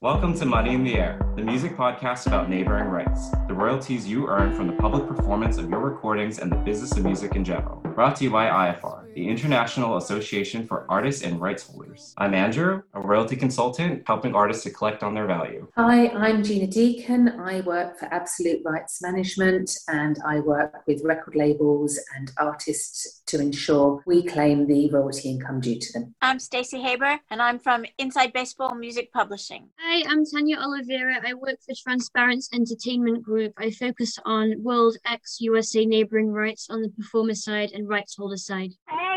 Welcome to Money in the Air, the music podcast about neighboring rights, the royalties you earn from the public performance of your recordings and the business of music in general. Brought to you by IFR, the International Association for Artists and Rights Holders. I'm Andrew, a royalty consultant helping artists to collect on their value. Hi, I'm Gina Deacon. I work for Absolute Rights Management and I work with record labels and artists to ensure we claim the royalty income due to them. I'm Stacey Haber and I'm from Inside Baseball Music Publishing. Hi, I'm Tanya Oliveira. I work for Transparence Entertainment Group. I focus on World X USA neighboring rights on the performer side and rights holder side. Hey, welcome back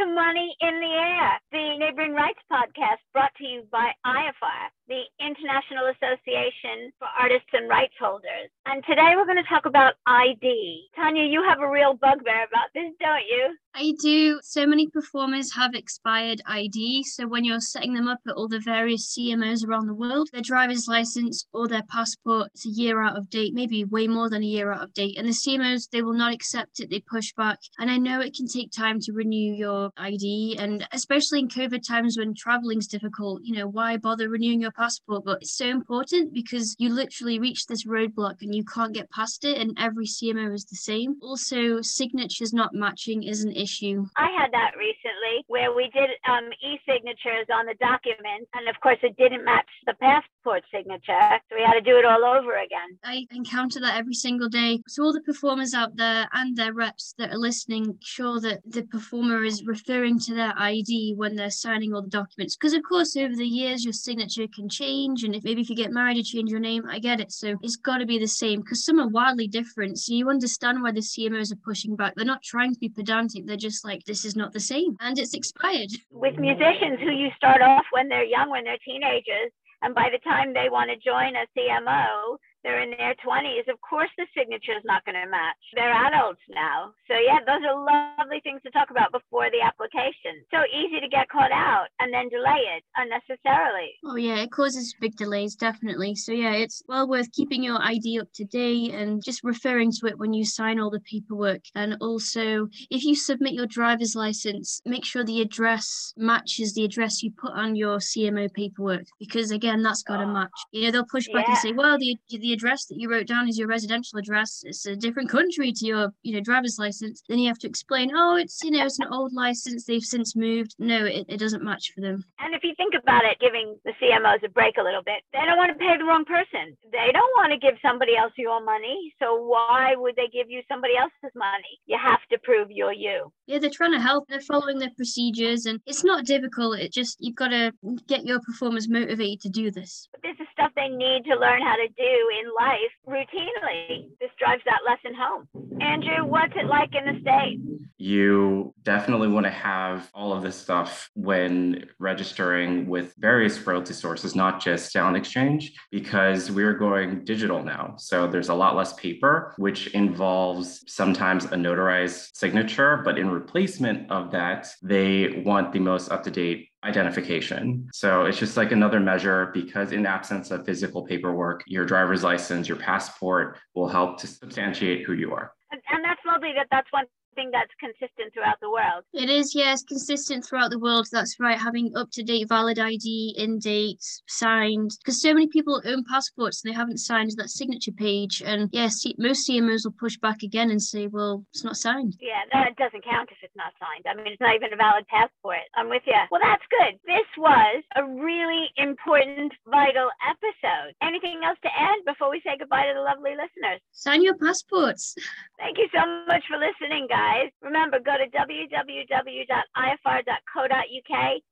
to Money in the Air, the neighboring rights podcast brought to you by IFR, the International Association for Artists and Rights Holders. And today we're going to talk about ID. Tanya, you have a real bugbear about this, don't you? I do. So many performers have expired ID. So when you're setting them up at all the various CMOs around the world, their driver's license or their passport is a year out of date, maybe way more than a year out of date. And the CMOs, they will not accept it. They push back. And I know it can take time to renew your ID. And especially in COVID times when traveling is difficult, you know, why bother renewing your passport? But it's so important because you literally reach this roadblock and you can't get past it. And every CMO is the same. Also, signatures not matching is an issue. I had that recently where we did um, e-signatures on the document, and of course it didn't match the passport signature, so we had to do it all over again. I encounter that every single day. So all the performers out there and their reps that are listening, sure that the performer is referring to their ID when they're signing all the documents. Because of course, over the years, your signature can change, and if maybe if you get married, you change your name. I get it. So it's got to be the same because some are wildly different. So you understand why the CMOs are pushing back. They're not trying to be pedantic. They're just like, this is not the same, and it's expired. With musicians who you start off when they're young, when they're teenagers, and by the time they want to join a CMO, they're in their 20s. Of course, the signature is not going to match. They're adults now. So, yeah, those are lovely things to talk about before the application. So easy to get caught out and then delay it unnecessarily. Oh, yeah, it causes big delays, definitely. So, yeah, it's well worth keeping your ID up to date and just referring to it when you sign all the paperwork. And also, if you submit your driver's license, make sure the address matches the address you put on your CMO paperwork because, again, that's got to Oh. Ah, match. You know, they'll push back Yeah. and say, well, the, the address that you wrote down is your residential address. It's a different country to your, you know, driver's license. Then you have to explain, oh, it's, you know, it's an old license. They've since moved. No, it, it doesn't match for them. And if you think about it, giving the CMOs a break a little bit, they don't want to pay the wrong person. They don't want to give somebody else your money. So why would they give you somebody else's money? You have to prove you're you. Yeah, they're trying to help. They're following their procedures, and it's not difficult. It just you've got to get your performers motivated to do this. But this is stuff they need to learn how to do in life routinely. This drives that lesson home. Andrew, what's it like in the States? You definitely want to have all of this stuff when registering with various royalty sources, not just SoundExchange, because we're going digital now. So there's a lot less paper, which involves sometimes a notarized signature. But in replacement of that, they want the most up to date identification. So it's just like another measure because, in absence of physical paperwork, your driver's license, your passport will help to substantiate who you are. And, and that's lovely that that's one thing that's consistent throughout the world. It is, yes, consistent throughout the world. That's right, having up to date valid ID, in date, signed. Because so many people own passports and they haven't signed that signature page. And yes, most CMOs will push back again and say, well, it's not signed. Yeah, that doesn't count if it's not signed. I mean, it's not even a valid passport. I'm with you. Well, that's good. This was a really important, vital episode. Anything else to add before we say goodbye to the lovely listeners? Sign your passports. Thank you so much for listening, guys. Remember, go to www.ifr.co.uk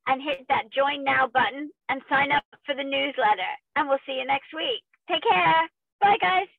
and hit that join now button and sign up for the newsletter. And we'll see you next week. Take care. Bye, guys.